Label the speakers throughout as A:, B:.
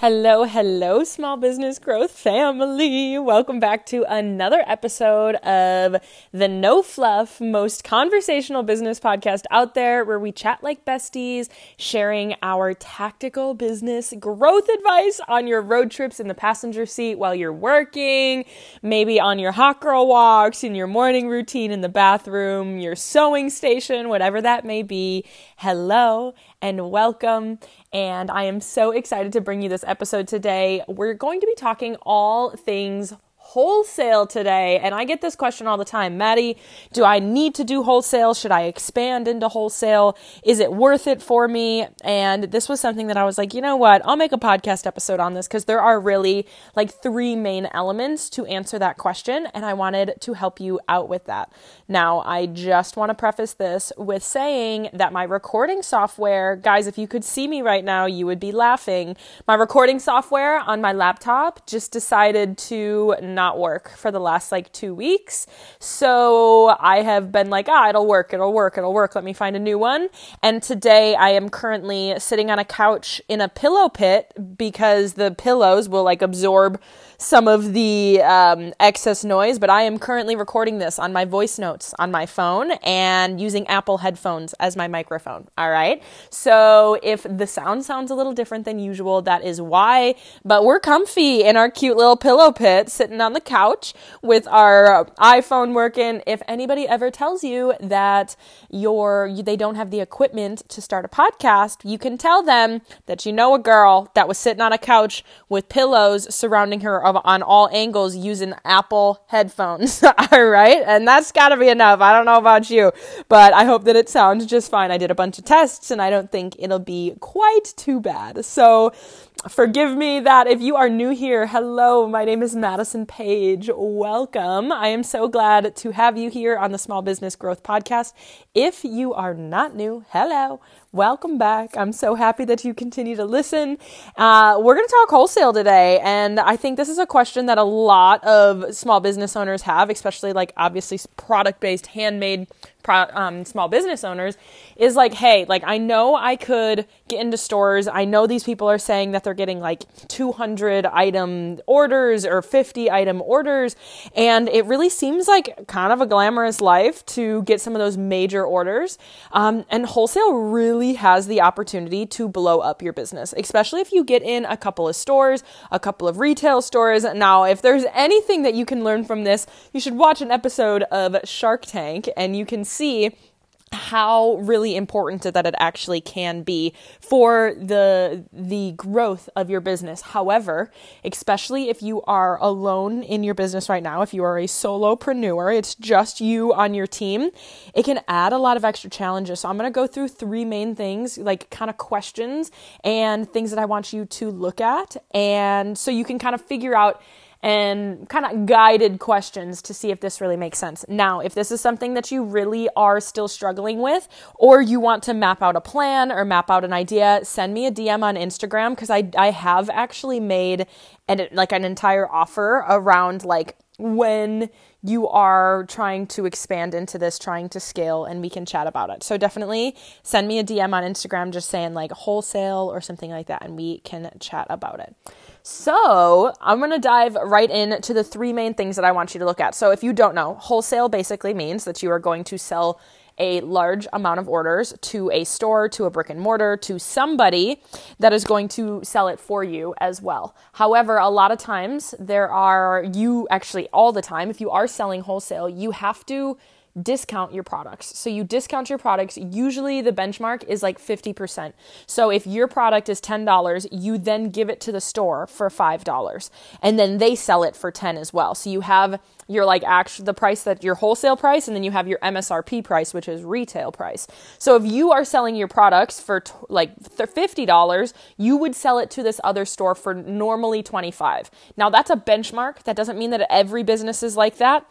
A: Hello, hello, small business growth family. Welcome back to another episode of the No Fluff, most conversational business podcast out there, where we chat like besties, sharing our tactical business growth advice on your road trips in the passenger seat while you're working, maybe on your hot girl walks, in your morning routine in the bathroom, your sewing station, whatever that may be. Hello and welcome. And I am so excited to bring you this episode today. We're going to be talking all things wholesale today. And I get this question all the time Maddie, do I need to do wholesale? Should I expand into wholesale? Is it worth it for me? And this was something that I was like, you know what? I'll make a podcast episode on this because there are really like three main elements to answer that question. And I wanted to help you out with that. Now, I just want to preface this with saying that my recording software, guys, if you could see me right now, you would be laughing. My recording software on my laptop just decided to not work for the last like two weeks. So I have been like, ah, it'll work, it'll work, it'll work. Let me find a new one. And today I am currently sitting on a couch in a pillow pit because the pillows will like absorb some of the um, excess noise, but I am currently recording this on my voice notes on my phone and using Apple headphones as my microphone. All right. So if the sound sounds a little different than usual, that is why. But we're comfy in our cute little pillow pit sitting on the couch with our iPhone working. If anybody ever tells you that you're, they don't have the equipment to start a podcast, you can tell them that you know a girl that was sitting on a couch with pillows surrounding her of, on all angles using Apple headphones. all right. And that's got to be enough. I don't know about you, but I hope that it sounds just fine. I did a bunch of tests and I don't think it'll be quite too bad. So, Forgive me that if you are new here, hello, my name is Madison Page. Welcome. I am so glad to have you here on the Small Business Growth Podcast. If you are not new, hello, welcome back. I'm so happy that you continue to listen. Uh, we're going to talk wholesale today, and I think this is a question that a lot of small business owners have, especially like obviously product based, handmade um, small business owners is like, hey, like I know I could get into stores. I know these people are saying that they're getting like 200 item orders or 50 item orders, and it really seems like kind of a glamorous life to get some of those major orders. Um, and wholesale really has the opportunity to blow up your business, especially if you get in a couple of stores, a couple of retail stores. Now, if there's anything that you can learn from this, you should watch an episode of Shark Tank and you can see how really important that it actually can be for the the growth of your business. However, especially if you are alone in your business right now, if you are a solopreneur, it's just you on your team, it can add a lot of extra challenges. So I'm going to go through three main things, like kind of questions and things that I want you to look at and so you can kind of figure out and kind of guided questions to see if this really makes sense. Now, if this is something that you really are still struggling with, or you want to map out a plan or map out an idea, send me a DM on Instagram because I, I have actually made an, like an entire offer around like when you are trying to expand into this, trying to scale, and we can chat about it. So definitely send me a DM on Instagram just saying like wholesale or something like that, and we can chat about it. So, I'm going to dive right into the three main things that I want you to look at. So, if you don't know, wholesale basically means that you are going to sell a large amount of orders to a store, to a brick and mortar, to somebody that is going to sell it for you as well. However, a lot of times there are, you actually all the time, if you are selling wholesale, you have to discount your products. So you discount your products. Usually the benchmark is like 50%. So if your product is $10, you then give it to the store for $5 and then they sell it for 10 as well. So you have your like actual the price that your wholesale price and then you have your MSRP price which is retail price. So if you are selling your products for t- like $50, you would sell it to this other store for normally 25. Now that's a benchmark. That doesn't mean that every business is like that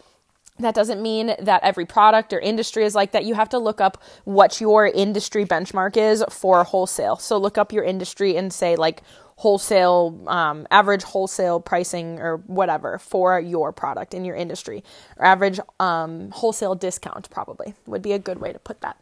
A: that doesn't mean that every product or industry is like that. You have to look up what your industry benchmark is for wholesale. So look up your industry and say, like, wholesale, um, average wholesale pricing or whatever for your product in your industry, or average um, wholesale discount, probably would be a good way to put that.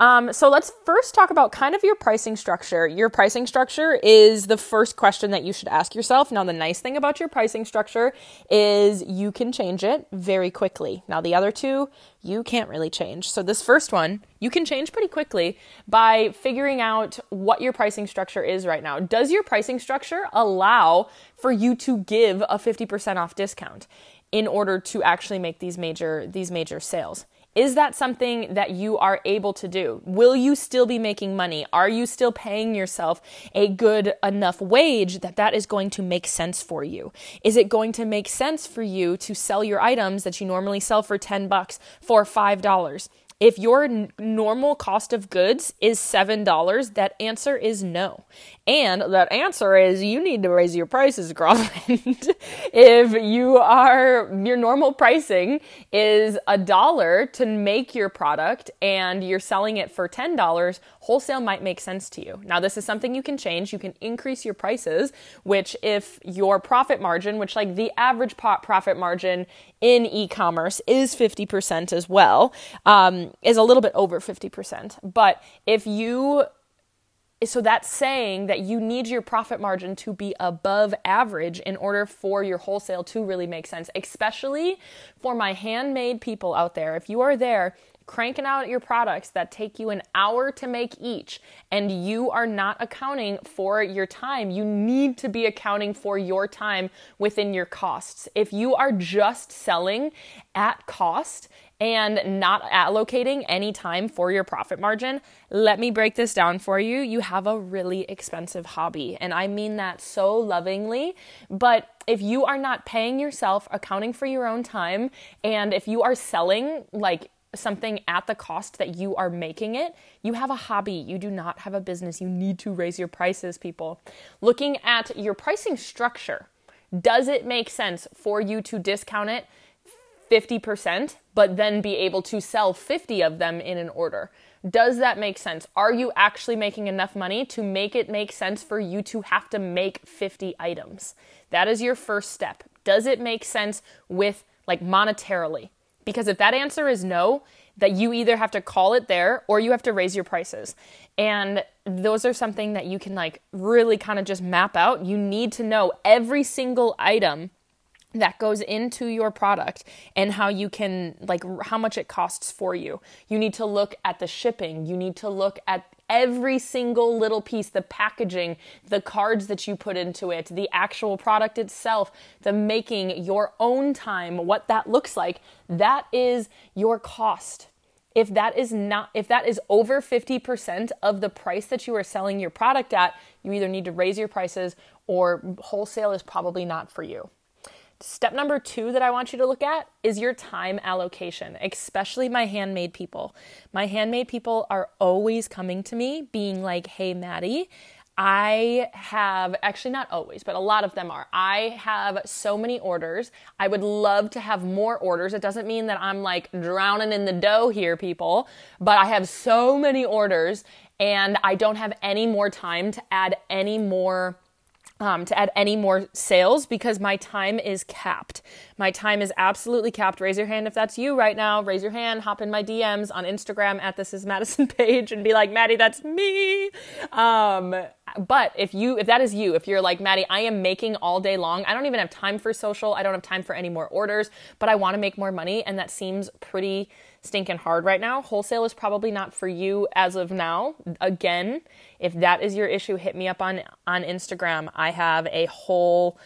A: Um, so let's first talk about kind of your pricing structure. Your pricing structure is the first question that you should ask yourself. Now, the nice thing about your pricing structure is you can change it very quickly. Now, the other two, you can't really change. So, this first one, you can change pretty quickly by figuring out what your pricing structure is right now. Does your pricing structure allow for you to give a 50% off discount in order to actually make these major these major sales? Is that something that you are able to do? Will you still be making money? Are you still paying yourself a good enough wage that that is going to make sense for you? Is it going to make sense for you to sell your items that you normally sell for 10 bucks for $5? If your n- normal cost of goods is $7, that answer is no. And that answer is you need to raise your prices, girlfriend. if you are, your normal pricing is a dollar to make your product and you're selling it for $10, wholesale might make sense to you. Now, this is something you can change. You can increase your prices, which if your profit margin, which like the average profit margin in e-commerce is 50% as well, um, is a little bit over 50%. But if you so that's saying that you need your profit margin to be above average in order for your wholesale to really make sense, especially for my handmade people out there. If you are there cranking out your products that take you an hour to make each and you are not accounting for your time. You need to be accounting for your time within your costs. If you are just selling at cost and not allocating any time for your profit margin, let me break this down for you. You have a really expensive hobby. And I mean that so lovingly. But if you are not paying yourself, accounting for your own time, and if you are selling like something at the cost that you are making it, you have a hobby. You do not have a business. You need to raise your prices, people. Looking at your pricing structure, does it make sense for you to discount it 50%, but then be able to sell 50 of them in an order? Does that make sense? Are you actually making enough money to make it make sense for you to have to make 50 items? That is your first step. Does it make sense with like monetarily? Because if that answer is no, that you either have to call it there or you have to raise your prices. And those are something that you can like really kind of just map out. You need to know every single item that goes into your product and how you can like how much it costs for you. You need to look at the shipping, you need to look at every single little piece the packaging, the cards that you put into it, the actual product itself, the making, your own time, what that looks like. That is your cost. If that is not if that is over 50% of the price that you are selling your product at, you either need to raise your prices or wholesale is probably not for you. Step number two that I want you to look at is your time allocation, especially my handmade people. My handmade people are always coming to me being like, hey, Maddie, I have actually not always, but a lot of them are. I have so many orders. I would love to have more orders. It doesn't mean that I'm like drowning in the dough here, people, but I have so many orders and I don't have any more time to add any more um, to add any more sales because my time is capped. My time is absolutely capped. Raise your hand if that's you right now. Raise your hand, hop in my DMs on Instagram at this is Madison Page and be like, Maddie, that's me. Um, but if you if that is you if you're like maddie i am making all day long i don't even have time for social i don't have time for any more orders but i want to make more money and that seems pretty stinking hard right now. Wholesale is probably not for you as of now. Again if that is your issue hit me up on on instagram. I have a whole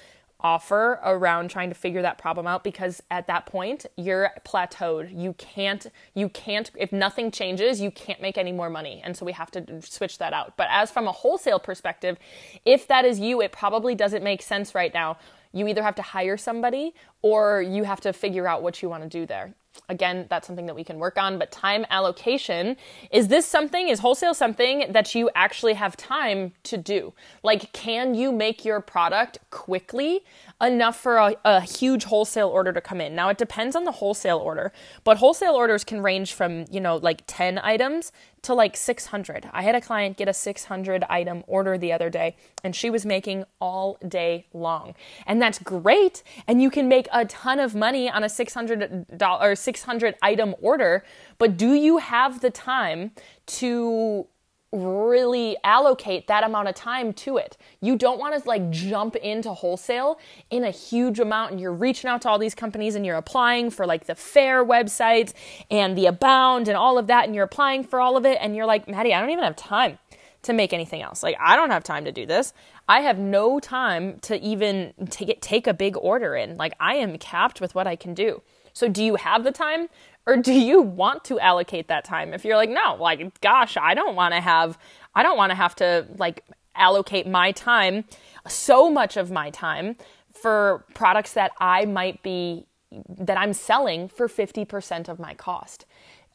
A: offer around trying to figure that problem out because at that point you're plateaued. You can't you can't if nothing changes you can't make any more money. And so we have to switch that out. But as from a wholesale perspective if that is you it probably doesn't make sense right now. You either have to hire somebody or you have to figure out what you want to do there Again, that's something that we can work on, but time allocation is this something, is wholesale something that you actually have time to do? Like, can you make your product quickly enough for a, a, huge wholesale order to come in? Now, it depends on the wholesale order, but wholesale orders can range from, you know, like 10 items to like 600. I had a client get a 600 item order the other day and she was making all day long. And that's great and you can make a ton of money on a 600 or 600 item order, but do you have the time to really allocate that amount of time to it. You don't want to like jump into wholesale in a huge amount and you're reaching out to all these companies and you're applying for like the Faire websites and the abound and all of that and you're applying for all of it and you're like, Maddie, I don't even have time to make anything else. Like I don't have time to do this. I have no time to even take take a big order in. Like I am capped with what I can do. So do you have the time? Or do you want to allocate that time? If you're like, no, like, gosh, I don't want to have, I don't want to have to like allocate my time, so much of my time for products that I might be, that I'm selling for 50% of my cost.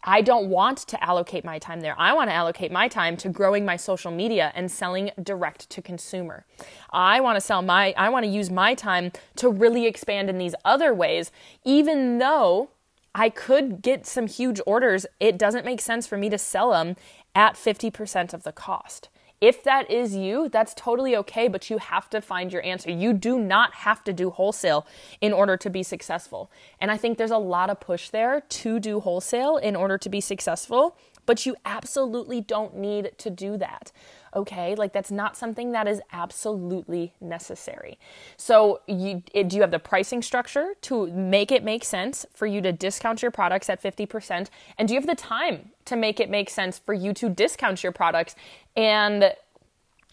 A: I don't want to allocate my time there. I want to allocate my time to growing my social media and selling direct to consumer. I want to sell my I want to use my time to really expand in these other ways even though I could get some huge orders. It doesn't make sense for me to sell them at 50% of the cost. If that is you, that's totally okay, but you have to find your answer. You do not have to do wholesale in order to be successful. And I think there's a lot of push there to do wholesale in order to be successful, but you absolutely don't need to do that okay? Like that's not something that is absolutely necessary. So, you, do you have the pricing structure to make it make sense for you to discount your products at 50%? And do you have the time to make it make sense for you to discount your products and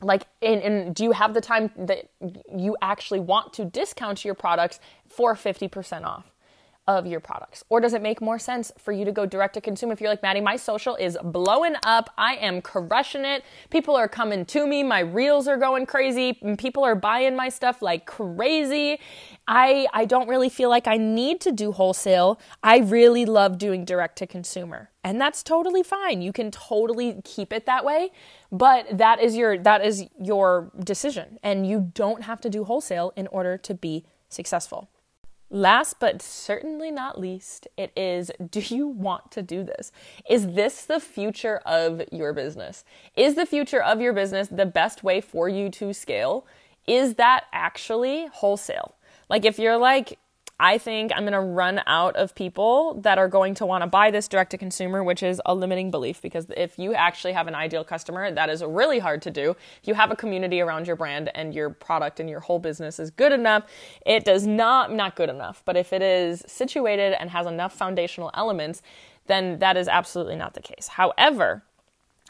A: like and, and, do you have the time that you actually want to discount your products for 50% off of your products? Or does it make more sense for you to go direct to consumer if you're like, Maddie, my social is blowing up. I am crushing it. People are coming to me. My reels are going crazy. People are buying my stuff like crazy. I, I don't really feel like I need to do wholesale. I really love doing direct to consumer. And that's totally fine. You can totally keep it that way, but that is your that is your decision and you don't have to do wholesale in order to be successful. Last but certainly not least, it is do you want to do this? Is this the future of your business? Is the future of your business the best way for you to scale? Is that actually wholesale? Like if you're like, I think I'm going to run out of people that are going to want to buy this direct to consumer, which is a limiting belief because if you actually have an ideal customer, that is really hard to do. If you have a community around your brand and your product and your whole business is good enough, it does not, not good enough, but if it is situated and has enough foundational elements, then that is absolutely not the case. However,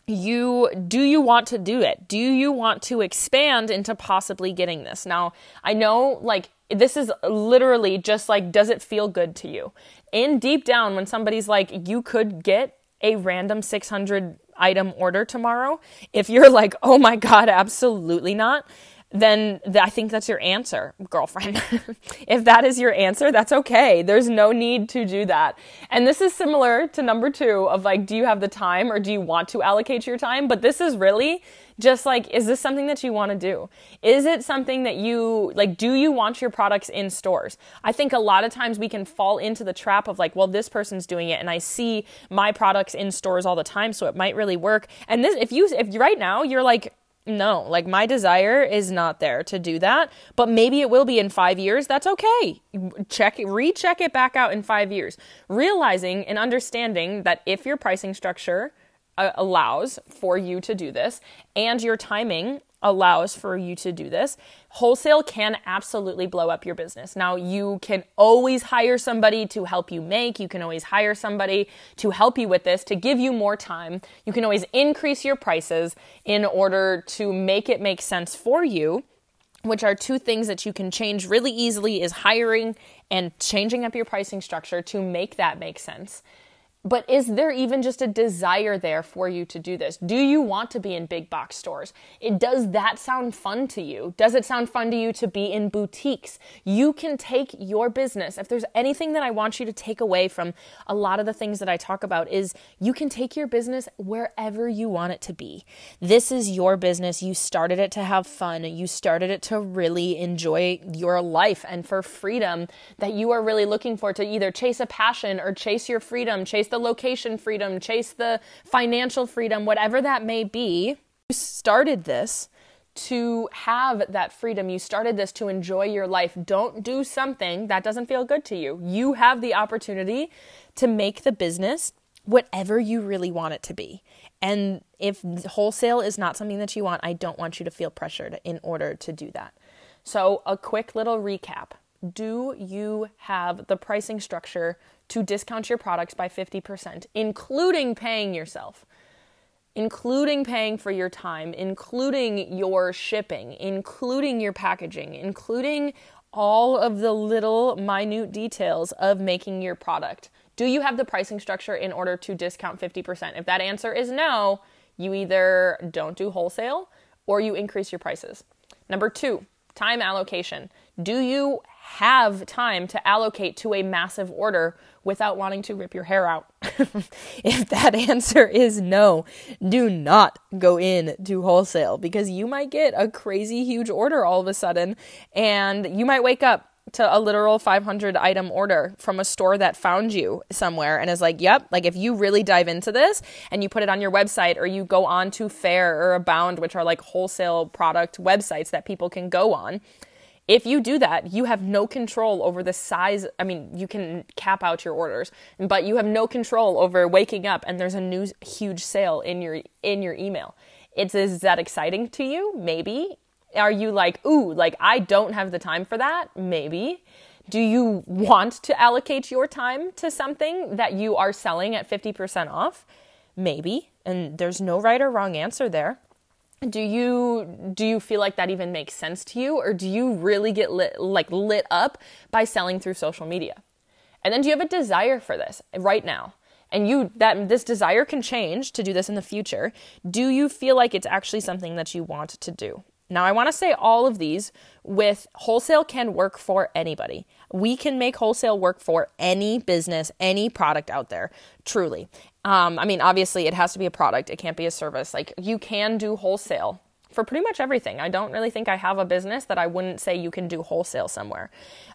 A: you do you want to do it do you want to expand into possibly getting this now i know like this is literally just like does it feel good to you in deep down when somebody's like you could get a random 600 item order tomorrow if you're like oh my god absolutely not then th- I think that's your answer, girlfriend. if that is your answer, that's okay. There's no need to do that. And this is similar to number two of like, do you have the time or do you want to allocate your time? But this is really just like, is this something that you want to do? Is it something that you like, do you want your products in stores? I think a lot of times we can fall into the trap of like, well, this person's doing it and I see my products in stores all the time, so it might really work. And this, if you, if right now you're like, no, like my desire is not there to do that, but maybe it will be in five years. That's okay. Check, recheck it back out in five years. Realizing and understanding that if your pricing structure uh, allows for you to do this and your timing allows for you to do this, wholesale can absolutely blow up your business. Now, you can always hire somebody to help you make, you can always hire somebody to help you with this, to give you more time. You can always increase your prices in order to make it make sense for you. Which are two things that you can change really easily is hiring and changing up your pricing structure to make that make sense. But is there even just a desire there for you to do this? Do you want to be in big box stores? It, does that sound fun to you? Does it sound fun to you to be in boutiques? You can take your business. If there's anything that I want you to take away from a lot of the things that I talk about is you can take your business wherever you want it to be. This is your business. You started it to have fun. You started it to really enjoy your life and for freedom that you are really looking for to either chase a passion or chase your freedom, chase the location freedom, chase the financial freedom, whatever that may be. You started this to have that freedom. You started this to enjoy your life. Don't do something that doesn't feel good to you. You have the opportunity to make the business whatever you really want it to be. And if wholesale is not something that you want, I don't want you to feel pressured in order to do that. So, a quick little recap Do you have the pricing structure to discount your products by 50%, including paying yourself? including paying for your time, including your shipping, including your packaging, including all of the little minute details of making your product. Do you have the pricing structure in order to discount 50%? If that answer is no, you either don't do wholesale or you increase your prices. Number two, time allocation. Do you have time to allocate to a massive order without wanting to rip your hair out? if that answer is no, do not go in to wholesale because you might get a crazy huge order all of a sudden and you might wake up to a literal 500 item order from a store that found you somewhere and is like, yep, like if you really dive into this and you put it on your website or you go on to Faire or Abound, which are like wholesale product websites that people can go on. If you do that, you have no control over the size. I mean, you can cap out your orders, but you have no control over waking up and there's a new huge sale in your in your email. It's is that exciting to you? Maybe. Are you like, ooh, like I don't have the time for that? Maybe. Do you want to allocate your time to something that you are selling at 50% off? Maybe. And there's no right or wrong answer there. Do you do you feel like that even makes sense to you or do you really get lit like lit up by selling through social media? And then do you have a desire for this right now? and you that this desire can change to do this in the future do you feel like it's actually something that you want to do now, I want to say all of these with wholesale can work for anybody. We can make wholesale work for any business, any product out there, truly. Um, I mean, obviously, it has to be a product, it can't be a service. Like, you can do wholesale for pretty much everything. I don't really think I have a business that I wouldn't say you can do wholesale somewhere.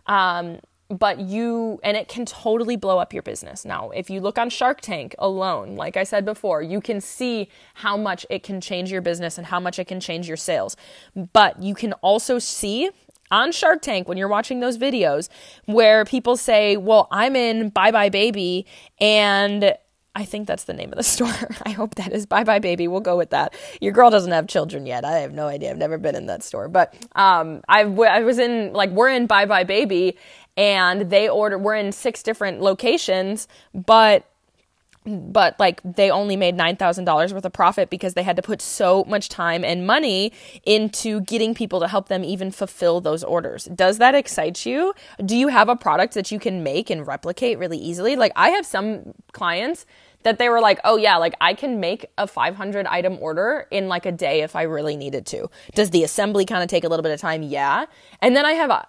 A: Um, but you and it can totally blow up your business. Now, if you look on Shark Tank alone, like I said before, you can see how much it can change your business and how much it can change your sales. But you can also see on Shark Tank when you're watching those videos where people say, "Well, I'm in Buy Buy Baby and I think that's the name of the store. I hope that is Buy Buy Baby. We'll go with that. Your girl doesn't have children yet. I have no idea. I've never been in that store, but um, I, w- I was in like we're in Buy Buy Baby, and they order we're in six different locations but but like they only made $9,000 worth of profit because they had to put so much time and money into getting people to help them even fulfill those orders. Does that excite you? Do you have a product that you can make and replicate really easily? Like I have some clients that they were like, oh yeah, like I can make a 500 item order in like a day if I really needed to. Does the assembly kind of take a little bit of time? Yeah. And then I have uh,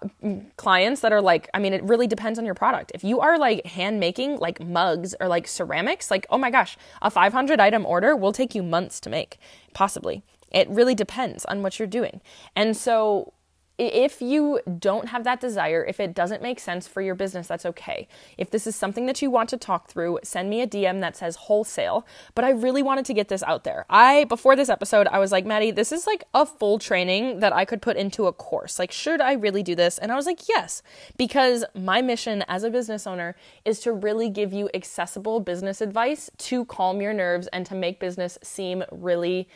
A: clients that are like, I mean, it really depends on your product. If you are like hand making like mugs or like ceramics, like, oh my gosh, a 500 item order will take you months to make, possibly. It really depends on what you're doing. And so if you don't have that desire, if it doesn't make sense for your business, that's okay. If this is something that you want to talk through, send me a DM that says wholesale. But I really wanted to get this out there. I, before this episode, I was like, Maddie, this is like a full training that I could put into a course. Like, should I really do this? And I was like, yes, because my mission as a business owner is to really give you accessible business advice to calm your nerves and to make business seem really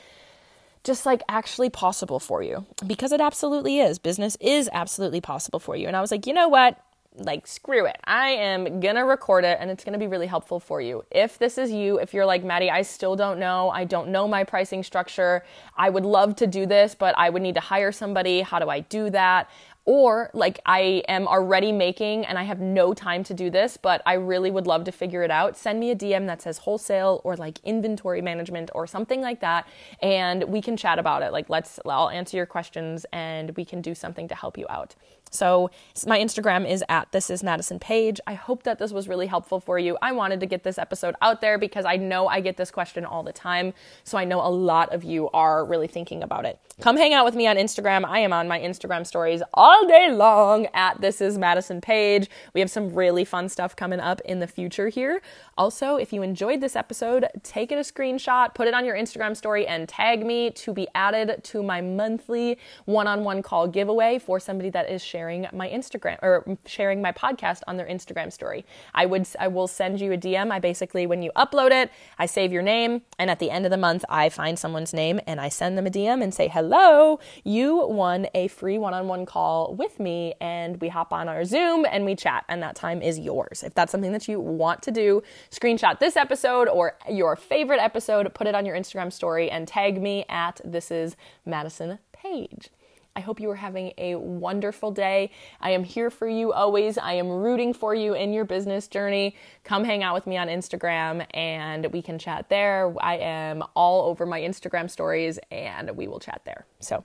A: just like actually possible for you because it absolutely is. Business is absolutely possible for you. And I was like, you know what? Like, screw it. I am gonna record it and it's gonna be really helpful for you. If this is you, if you're like, Maddie, I still don't know, I don't know my pricing structure, I would love to do this, but I would need to hire somebody. How do I do that? Or like I am already making and I have no time to do this, but I really would love to figure it out. Send me a DM that says wholesale or like inventory management or something like that. And we can chat about it. Like, let's, I'll answer your questions and we can do something to help you out. So my Instagram is at this is Madison Page. I hope that this was really helpful for you. I wanted to get this episode out there because I know I get this question all the time. So I know a lot of you are really thinking about it. Come hang out with me on Instagram. I am on my Instagram stories all day long at this is Madison Page. We have some really fun stuff coming up in the future here. Also, if you enjoyed this episode, take it a screenshot, put it on your Instagram story, and tag me to be added to my monthly one on one call giveaway for somebody that is sharing my Instagram or sharing my podcast on their Instagram story. I would I will send you a DM. I basically when you upload it, I save your name and at the end of the month I find someone's name and I send them a DM and say, "Hello, you won a free one-on-one call with me and we hop on our Zoom and we chat and that time is yours." If that's something that you want to do, screenshot this episode or your favorite episode, put it on your Instagram story and tag me at this is Madison Page. I hope you are having a wonderful day. I am here for you always. I am rooting for you in your business journey. Come hang out with me on Instagram and we can chat there. I am all over my Instagram stories and we will chat there. So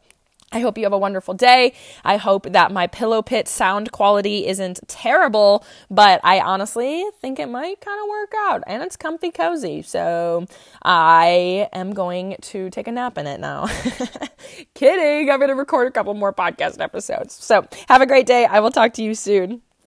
A: I hope you have a wonderful day. I hope that my pillow pit sound quality isn't terrible, but I honestly think it might kind of work out and it's comfy cozy. So I am going to take a nap in it now. Kidding. I'm going to record a couple more podcast episodes. So have a great day. I will talk to you soon.